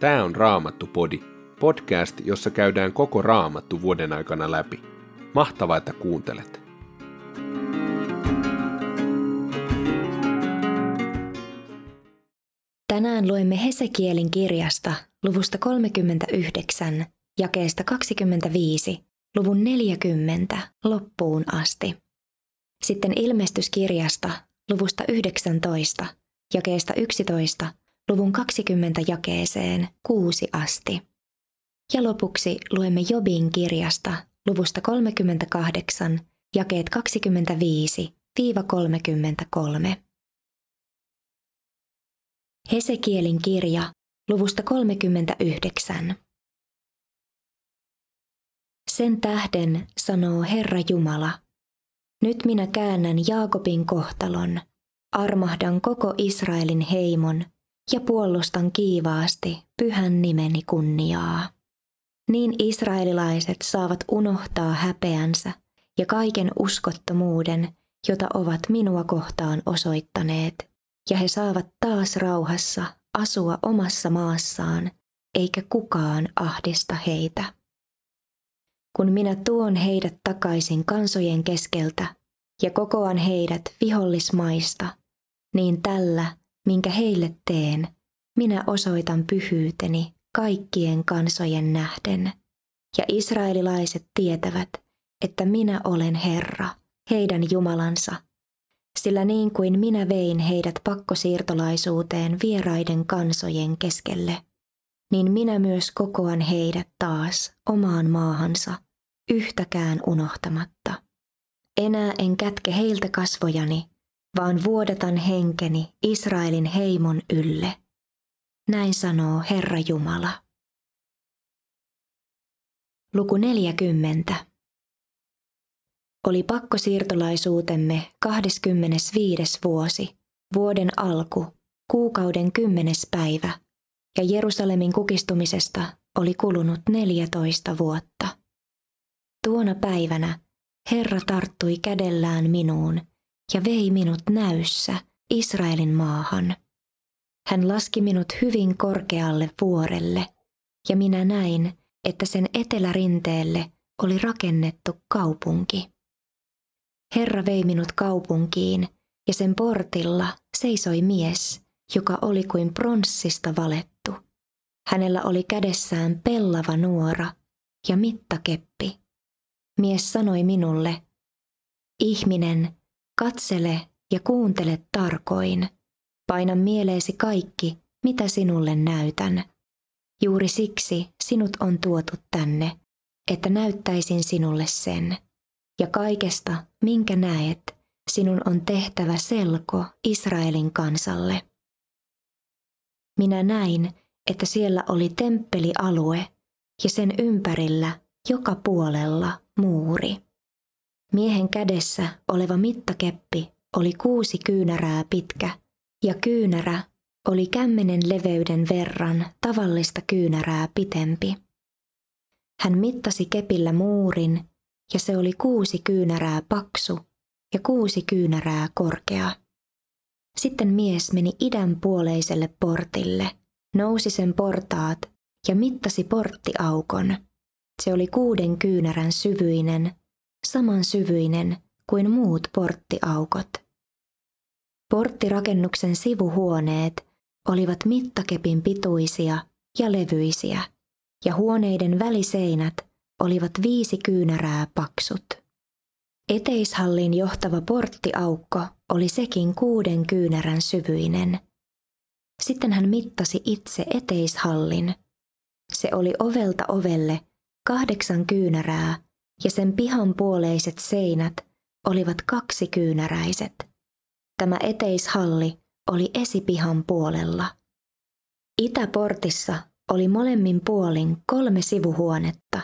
Tämä on Raamattu-podi, podcast, jossa käydään koko Raamattu vuoden aikana läpi. Mahtavaa, että kuuntelet! Tänään luemme Hesekielin kirjasta luvusta 39, jakeesta 25, luvun 40 loppuun asti. Sitten ilmestyskirjasta luvusta 19, jakeesta 11 luvun 20 jakeeseen kuusi asti. Ja lopuksi luemme Jobin kirjasta luvusta 38, jakeet 25-33. Hesekielin kirja luvusta 39. Sen tähden sanoo Herra Jumala, nyt minä käännän Jaakobin kohtalon, armahdan koko Israelin heimon ja puolustan kiivaasti pyhän nimeni kunniaa. Niin israelilaiset saavat unohtaa häpeänsä ja kaiken uskottomuuden, jota ovat minua kohtaan osoittaneet, ja he saavat taas rauhassa asua omassa maassaan, eikä kukaan ahdista heitä. Kun minä tuon heidät takaisin kansojen keskeltä ja kokoan heidät vihollismaista, niin tällä minkä heille teen, minä osoitan pyhyyteni kaikkien kansojen nähden. Ja israelilaiset tietävät, että minä olen Herra, heidän Jumalansa, sillä niin kuin minä vein heidät pakkosiirtolaisuuteen vieraiden kansojen keskelle, niin minä myös kokoan heidät taas omaan maahansa, yhtäkään unohtamatta. Enää en kätke heiltä kasvojani, vaan vuodatan henkeni Israelin heimon ylle. Näin sanoo Herra Jumala. Luku 40. Oli pakkosiirtolaisuutemme 25. vuosi, vuoden alku, kuukauden kymmenes päivä, ja Jerusalemin kukistumisesta oli kulunut 14 vuotta. Tuona päivänä Herra tarttui kädellään minuun ja vei minut näyssä Israelin maahan. Hän laski minut hyvin korkealle vuorelle, ja minä näin, että sen etelärinteelle oli rakennettu kaupunki. Herra vei minut kaupunkiin, ja sen portilla seisoi mies, joka oli kuin pronssista valettu. Hänellä oli kädessään pellava nuora ja mittakeppi. Mies sanoi minulle, ihminen, Katsele ja kuuntele tarkoin. Paina mieleesi kaikki, mitä sinulle näytän. Juuri siksi sinut on tuotu tänne, että näyttäisin sinulle sen. Ja kaikesta, minkä näet, sinun on tehtävä selko Israelin kansalle. Minä näin, että siellä oli temppelialue ja sen ympärillä joka puolella muuri. Miehen kädessä oleva mittakeppi oli kuusi kyynärää pitkä, ja kyynärä oli kämmenen leveyden verran tavallista kyynärää pitempi. Hän mittasi kepillä muurin, ja se oli kuusi kyynärää paksu ja kuusi kyynärää korkea. Sitten mies meni idän puoleiselle portille, nousi sen portaat ja mittasi porttiaukon. Se oli kuuden kyynärän syvyinen saman syvyinen kuin muut porttiaukot. Porttirakennuksen sivuhuoneet olivat mittakepin pituisia ja levyisiä, ja huoneiden väliseinät olivat viisi kyynärää paksut. Eteishallin johtava porttiaukko oli sekin kuuden kyynärän syvyinen. Sitten hän mittasi itse eteishallin. Se oli ovelta ovelle kahdeksan kyynärää ja sen pihan puoleiset seinät olivat kaksi kyynäräiset. Tämä eteishalli oli esipihan puolella. Itäportissa oli molemmin puolin kolme sivuhuonetta,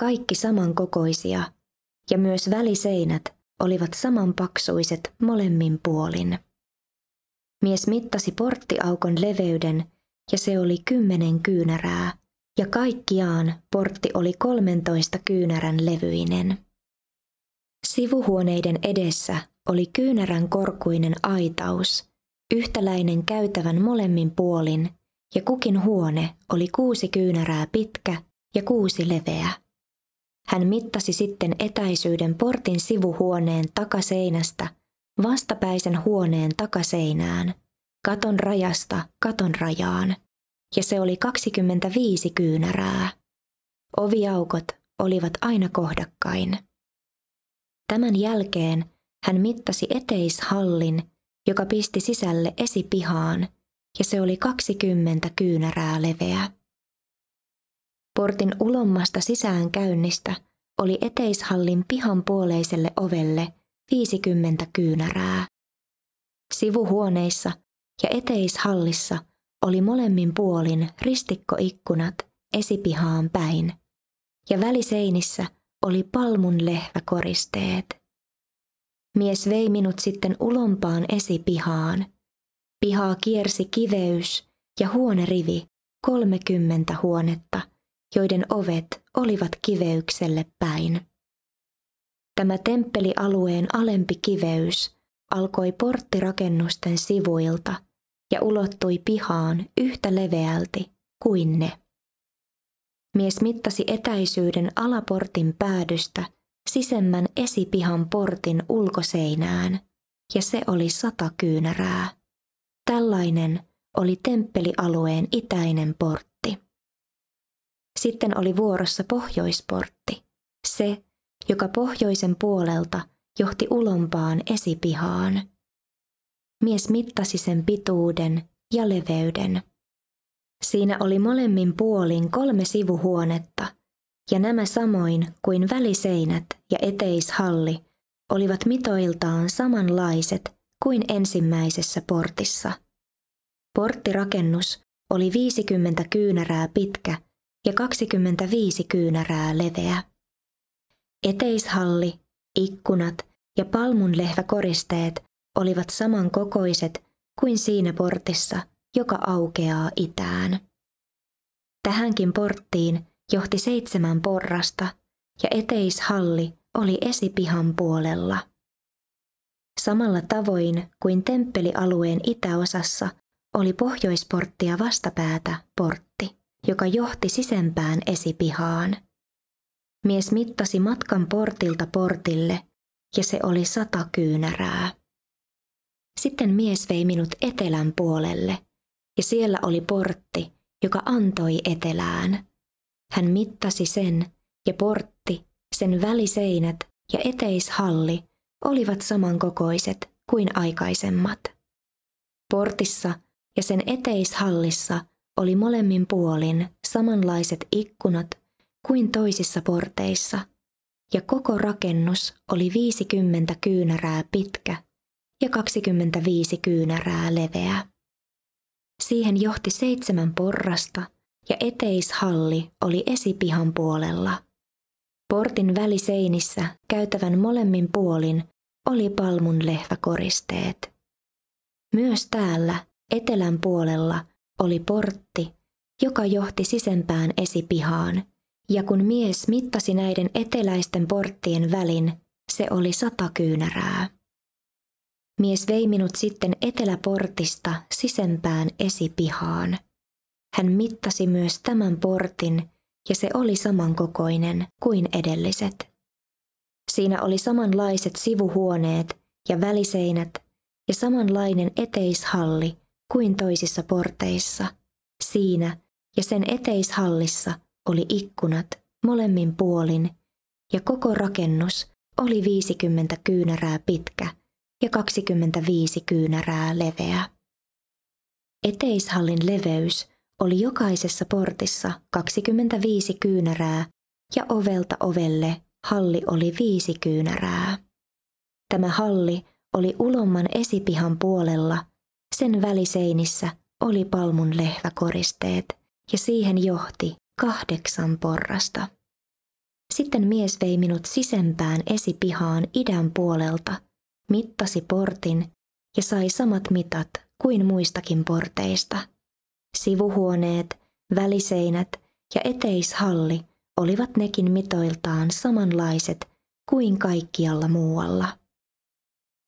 kaikki samankokoisia, ja myös väliseinät olivat samanpaksuiset molemmin puolin. Mies mittasi porttiaukon leveyden, ja se oli kymmenen kyynärää, ja kaikkiaan portti oli 13 kyynärän levyinen. Sivuhuoneiden edessä oli kyynärän korkuinen aitaus, yhtäläinen käytävän molemmin puolin ja kukin huone oli kuusi kyynärää pitkä ja kuusi leveä. Hän mittasi sitten etäisyyden portin sivuhuoneen takaseinästä vastapäisen huoneen takaseinään, katon rajasta katon rajaan, ja se oli 25 kyynärää. Oviaukot olivat aina kohdakkain. Tämän jälkeen hän mittasi eteishallin, joka pisti sisälle esipihaan, ja se oli 20 kyynärää leveä. Portin ulommasta sisään käynnistä oli eteishallin pihan puoleiselle ovelle 50 kyynärää. Sivuhuoneissa ja eteishallissa oli molemmin puolin ristikkoikkunat esipihaan päin, ja väliseinissä oli palmun lehväkoristeet. Mies vei minut sitten ulompaan esipihaan. Pihaa kiersi kiveys ja huonerivi kolmekymmentä huonetta, joiden ovet olivat kiveykselle päin. Tämä temppelialueen alempi kiveys alkoi porttirakennusten sivuilta ja ulottui pihaan yhtä leveälti kuin ne. Mies mittasi etäisyyden alaportin päädystä sisemmän esipihan portin ulkoseinään, ja se oli sata kyynärää. Tällainen oli temppelialueen itäinen portti. Sitten oli vuorossa pohjoisportti, se, joka pohjoisen puolelta johti ulompaan esipihaan. Mies mittasi sen pituuden ja leveyden. Siinä oli molemmin puolin kolme sivuhuonetta, ja nämä samoin kuin väliseinät ja eteishalli olivat mitoiltaan samanlaiset kuin ensimmäisessä portissa. Porttirakennus oli 50 kyynärää pitkä ja 25 kyynärää leveä. Eteishalli, ikkunat ja palmunlehväkoristeet olivat samankokoiset kuin siinä portissa, joka aukeaa itään. Tähänkin porttiin johti seitsemän porrasta ja eteishalli oli esipihan puolella. Samalla tavoin kuin temppelialueen itäosassa oli pohjoisporttia vastapäätä portti, joka johti sisempään esipihaan. Mies mittasi matkan portilta portille ja se oli sata kyynärää. Sitten mies vei minut etelän puolelle ja siellä oli portti, joka antoi etelään. Hän mittasi sen ja portti, sen väliseinät ja eteishalli olivat samankokoiset kuin aikaisemmat. Portissa ja sen eteishallissa oli molemmin puolin samanlaiset ikkunat kuin toisissa porteissa, ja koko rakennus oli 50 kyynärää pitkä ja 25 kyynärää leveä. Siihen johti seitsemän porrasta ja eteishalli oli esipihan puolella. Portin väliseinissä käytävän molemmin puolin oli palmun lehväkoristeet. Myös täällä etelän puolella oli portti, joka johti sisempään esipihaan, ja kun mies mittasi näiden eteläisten porttien välin, se oli sata kyynärää. Mies vei minut sitten eteläportista sisempään esipihaan. Hän mittasi myös tämän portin, ja se oli samankokoinen kuin edelliset. Siinä oli samanlaiset sivuhuoneet ja väliseinät ja samanlainen eteishalli kuin toisissa porteissa. Siinä ja sen eteishallissa oli ikkunat molemmin puolin, ja koko rakennus oli 50 kyynärää pitkä ja 25 kyynärää leveä. Eteishallin leveys oli jokaisessa portissa 25 kyynärää ja ovelta ovelle halli oli viisi kyynärää. Tämä halli oli ulomman esipihan puolella, sen väliseinissä oli palmun lehväkoristeet ja siihen johti kahdeksan porrasta. Sitten mies vei minut sisempään esipihaan idän puolelta, mittasi portin ja sai samat mitat kuin muistakin porteista. Sivuhuoneet, väliseinät ja eteishalli olivat nekin mitoiltaan samanlaiset kuin kaikkialla muualla.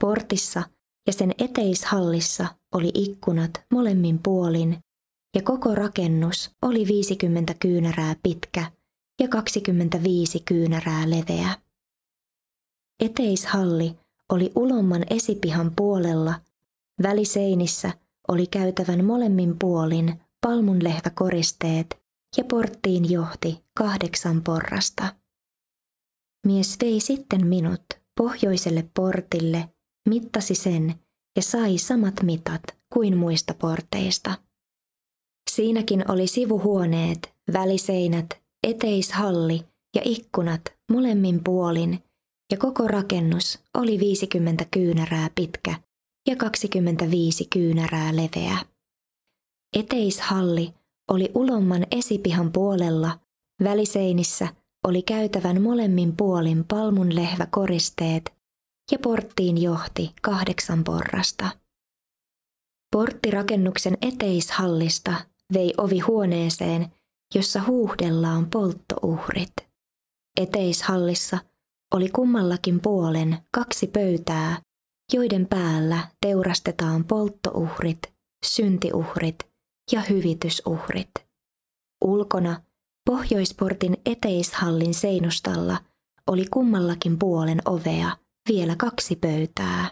Portissa ja sen eteishallissa oli ikkunat molemmin puolin ja koko rakennus oli 50 kyynärää pitkä ja 25 kyynärää leveä. Eteishalli oli ulomman esipihan puolella, väliseinissä oli käytävän molemmin puolin palmunlehväkoristeet ja porttiin johti kahdeksan porrasta. Mies vei sitten minut pohjoiselle portille, mittasi sen ja sai samat mitat kuin muista porteista. Siinäkin oli sivuhuoneet, väliseinät, eteishalli ja ikkunat molemmin puolin ja koko rakennus oli 50 kyynärää pitkä ja 25 kyynärää leveä. Eteishalli oli ulomman esipihan puolella, väliseinissä oli käytävän molemmin puolin palmunlehväkoristeet ja porttiin johti kahdeksan porrasta. Porttirakennuksen eteishallista vei ovi huoneeseen, jossa huuhdellaan polttouhrit. Eteishallissa oli kummallakin puolen kaksi pöytää, joiden päällä teurastetaan polttouhrit, syntiuhrit ja hyvitysuhrit. Ulkona Pohjoisportin eteishallin seinustalla oli kummallakin puolen ovea vielä kaksi pöytää.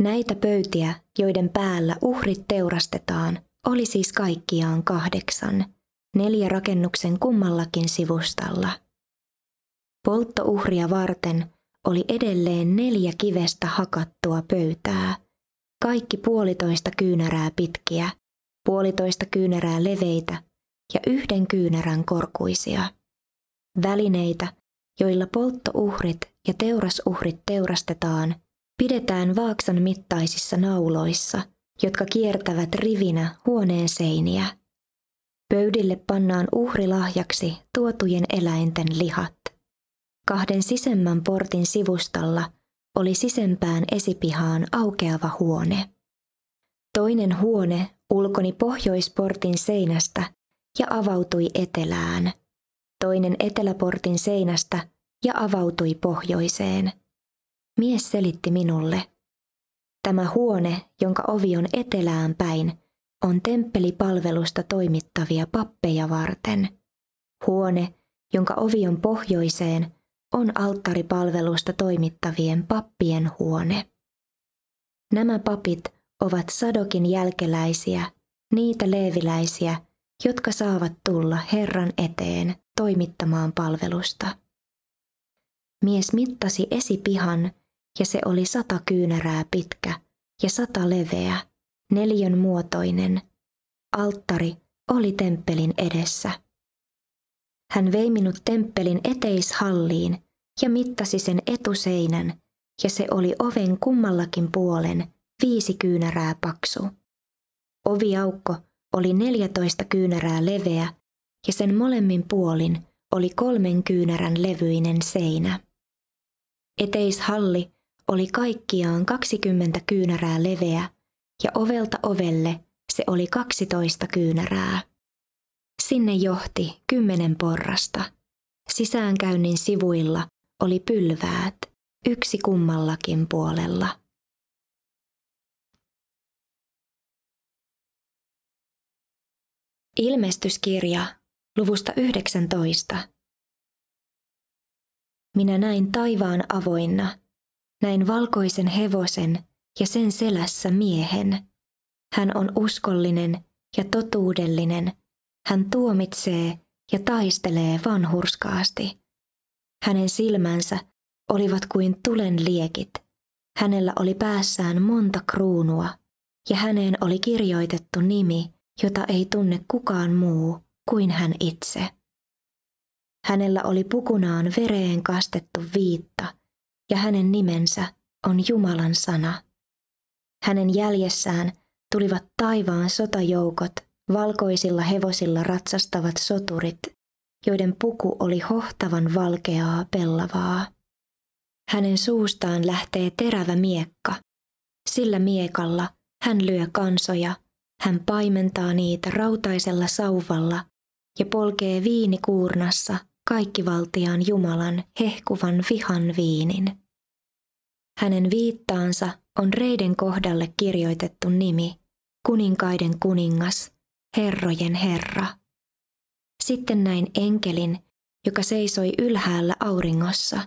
Näitä pöytiä, joiden päällä uhrit teurastetaan, oli siis kaikkiaan kahdeksan, neljä rakennuksen kummallakin sivustalla. Polttouhria varten oli edelleen neljä kivestä hakattua pöytää, kaikki puolitoista kyynärää pitkiä, puolitoista kyynärää leveitä ja yhden kyynärän korkuisia. Välineitä, joilla polttouhrit ja teurasuhrit teurastetaan, pidetään vaaksan mittaisissa nauloissa, jotka kiertävät rivinä huoneen seiniä. Pöydille pannaan uhrilahjaksi tuotujen eläinten lihat. Kahden sisemmän portin sivustalla oli sisempään esipihaan aukeava huone. Toinen huone ulkoni pohjoisportin seinästä ja avautui etelään. Toinen eteläportin seinästä ja avautui pohjoiseen. Mies selitti minulle. Tämä huone, jonka ovi on etelään päin, on temppelipalvelusta toimittavia pappeja varten. Huone, jonka ovi on pohjoiseen, on alttaripalvelusta toimittavien pappien huone. Nämä papit ovat Sadokin jälkeläisiä, niitä leeviläisiä, jotka saavat tulla Herran eteen toimittamaan palvelusta. Mies mittasi esipihan ja se oli sata kyynärää pitkä ja sata leveä, neljön muotoinen. Alttari oli temppelin edessä. Hän vei minut temppelin eteishalliin ja mittasi sen etuseinän, ja se oli oven kummallakin puolen viisi kyynärää paksu. Oviaukko oli neljätoista kyynärää leveä ja sen molemmin puolin oli kolmen kyynärän levyinen seinä. Eteishalli oli kaikkiaan 20 kyynärää leveä ja ovelta ovelle se oli 12 kyynärää. Sinne johti kymmenen porrasta. Sisäänkäynnin sivuilla oli pylväät, yksi kummallakin puolella. Ilmestyskirja luvusta 19. Minä näin taivaan avoinna, näin valkoisen hevosen ja sen selässä miehen. Hän on uskollinen ja totuudellinen. Hän tuomitsee ja taistelee vanhurskaasti. Hänen silmänsä olivat kuin tulen liekit. Hänellä oli päässään monta kruunua, ja häneen oli kirjoitettu nimi, jota ei tunne kukaan muu kuin hän itse. Hänellä oli pukunaan vereen kastettu viitta, ja hänen nimensä on Jumalan sana. Hänen jäljessään tulivat taivaan sotajoukot, valkoisilla hevosilla ratsastavat soturit, joiden puku oli hohtavan valkeaa pellavaa. Hänen suustaan lähtee terävä miekka. Sillä miekalla hän lyö kansoja, hän paimentaa niitä rautaisella sauvalla ja polkee viinikuurnassa kaikkivaltiaan Jumalan hehkuvan vihan viinin. Hänen viittaansa on reiden kohdalle kirjoitettu nimi, kuninkaiden kuningas, herrojen Herra. Sitten näin enkelin, joka seisoi ylhäällä auringossa.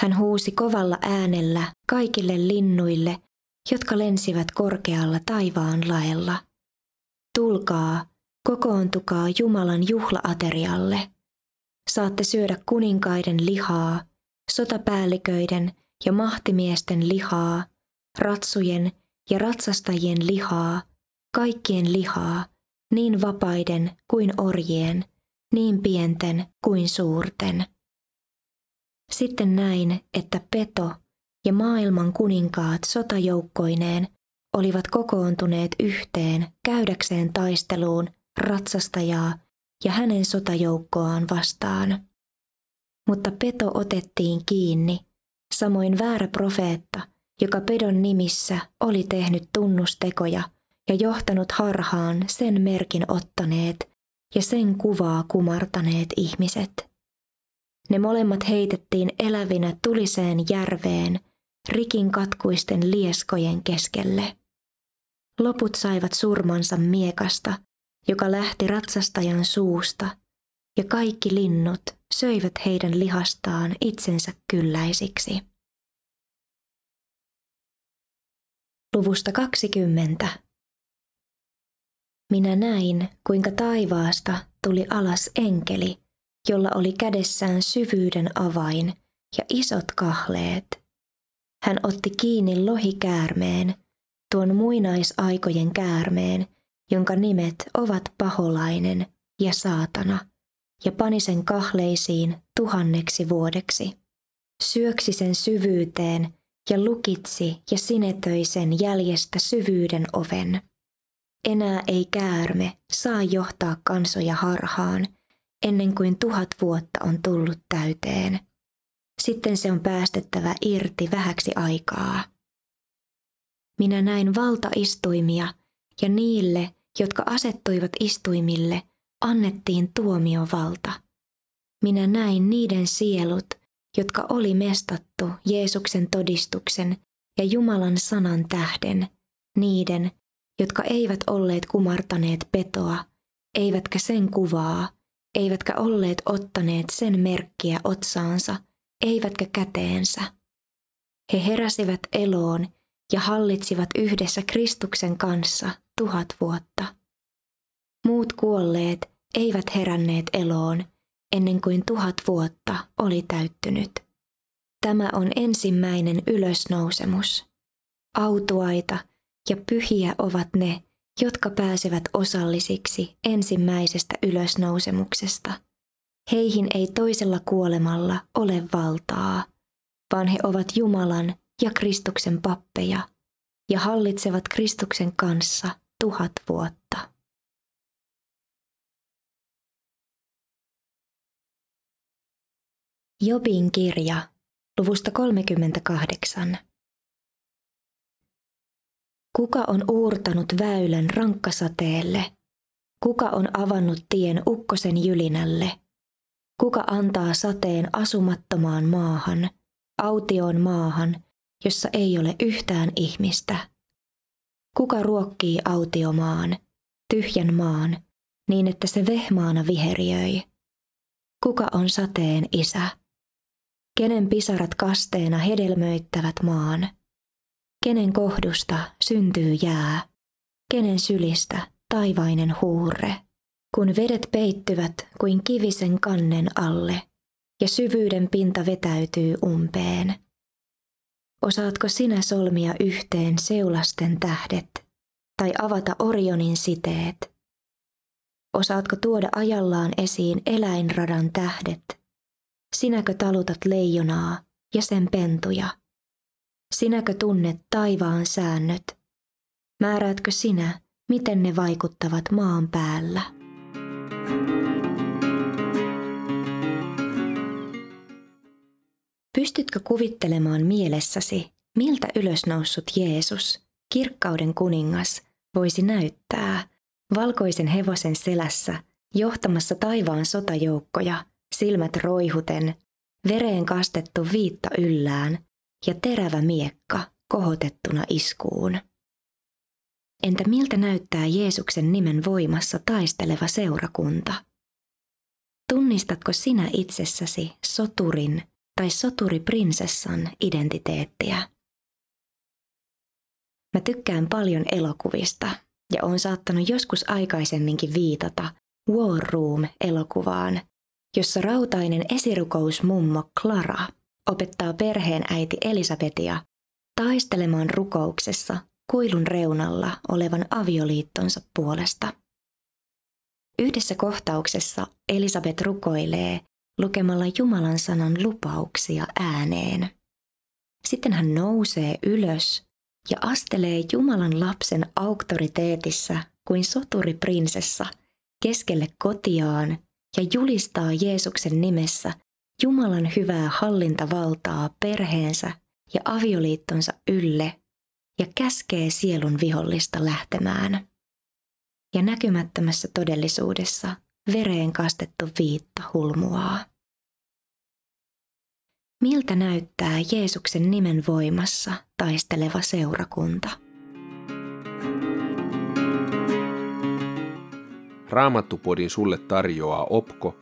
Hän huusi kovalla äänellä kaikille linnuille, jotka lensivät korkealla taivaan laella. Tulkaa, kokoontukaa Jumalan juhlaaterialle. Saatte syödä kuninkaiden lihaa, sotapäälliköiden ja mahtimiesten lihaa, ratsujen ja ratsastajien lihaa, kaikkien lihaa, niin vapaiden kuin orjien, niin pienten kuin suurten. Sitten näin, että Peto ja maailman kuninkaat sotajoukkoineen olivat kokoontuneet yhteen käydäkseen taisteluun ratsastajaa ja hänen sotajoukkoaan vastaan. Mutta Peto otettiin kiinni, samoin väärä profeetta, joka Pedon nimissä oli tehnyt tunnustekoja ja johtanut harhaan sen merkin ottaneet ja sen kuvaa kumartaneet ihmiset. Ne molemmat heitettiin elävinä tuliseen järveen, rikin katkuisten lieskojen keskelle. Loput saivat surmansa miekasta, joka lähti ratsastajan suusta, ja kaikki linnut söivät heidän lihastaan itsensä kylläisiksi. Luvusta 20. Minä näin, kuinka taivaasta tuli alas enkeli, jolla oli kädessään syvyyden avain ja isot kahleet. Hän otti kiinni lohikäärmeen, tuon muinaisaikojen käärmeen, jonka nimet ovat paholainen ja saatana, ja pani sen kahleisiin tuhanneksi vuodeksi. Syöksi sen syvyyteen ja lukitsi ja sinetöi sen jäljestä syvyyden oven. Enää ei käärme saa johtaa kansoja harhaan, ennen kuin tuhat vuotta on tullut täyteen. Sitten se on päästettävä irti vähäksi aikaa. Minä näin valtaistuimia, ja niille, jotka asettuivat istuimille, annettiin tuomiovalta. Minä näin niiden sielut, jotka oli mestattu Jeesuksen todistuksen ja Jumalan sanan tähden, niiden, jotka eivät olleet kumartaneet petoa, eivätkä sen kuvaa, eivätkä olleet ottaneet sen merkkiä otsaansa, eivätkä käteensä. He heräsivät eloon ja hallitsivat yhdessä Kristuksen kanssa tuhat vuotta. Muut kuolleet eivät heränneet eloon ennen kuin tuhat vuotta oli täyttynyt. Tämä on ensimmäinen ylösnousemus. Autuaita ja pyhiä ovat ne, jotka pääsevät osallisiksi ensimmäisestä ylösnousemuksesta. Heihin ei toisella kuolemalla ole valtaa, vaan he ovat Jumalan ja Kristuksen pappeja ja hallitsevat Kristuksen kanssa tuhat vuotta. Jobin kirja, luvusta 38. Kuka on uurtanut väylän rankkasateelle? Kuka on avannut tien ukkosen jylinälle? Kuka antaa sateen asumattomaan maahan, autioon maahan, jossa ei ole yhtään ihmistä? Kuka ruokkii autiomaan, tyhjän maan, niin että se vehmaana viheriöi? Kuka on sateen isä? Kenen pisarat kasteena hedelmöittävät maan? Kenen kohdusta syntyy jää? Kenen sylistä taivainen huurre? Kun vedet peittyvät kuin kivisen kannen alle ja syvyyden pinta vetäytyy umpeen. Osaatko sinä solmia yhteen seulasten tähdet tai avata Orionin siteet? Osaatko tuoda ajallaan esiin eläinradan tähdet? Sinäkö talutat leijonaa ja sen pentuja? Sinäkö tunnet taivaan säännöt? Määräätkö sinä, miten ne vaikuttavat maan päällä? Pystytkö kuvittelemaan mielessäsi, miltä ylösnoussut Jeesus, kirkkauden kuningas, voisi näyttää valkoisen hevosen selässä johtamassa taivaan sotajoukkoja, silmät roihuten, vereen kastettu viitta yllään ja terävä miekka kohotettuna iskuun. Entä miltä näyttää Jeesuksen nimen voimassa taisteleva seurakunta? Tunnistatko sinä itsessäsi soturin tai soturiprinsessan identiteettiä? Mä tykkään paljon elokuvista ja on saattanut joskus aikaisemminkin viitata War Room-elokuvaan, jossa rautainen esirukousmummo Clara opettaa perheen äiti Elisabetia taistelemaan rukouksessa kuilun reunalla olevan avioliittonsa puolesta. Yhdessä kohtauksessa Elisabet rukoilee lukemalla Jumalan sanan lupauksia ääneen. Sitten hän nousee ylös ja astelee Jumalan lapsen auktoriteetissa kuin soturiprinsessa keskelle kotiaan ja julistaa Jeesuksen nimessä Jumalan hyvää hallintavaltaa perheensä ja avioliittonsa ylle ja käskee sielun vihollista lähtemään. Ja näkymättömässä todellisuudessa vereen kastettu viitta hulmuaa. Miltä näyttää Jeesuksen nimen voimassa taisteleva seurakunta? Raamattupodin sulle tarjoaa Opko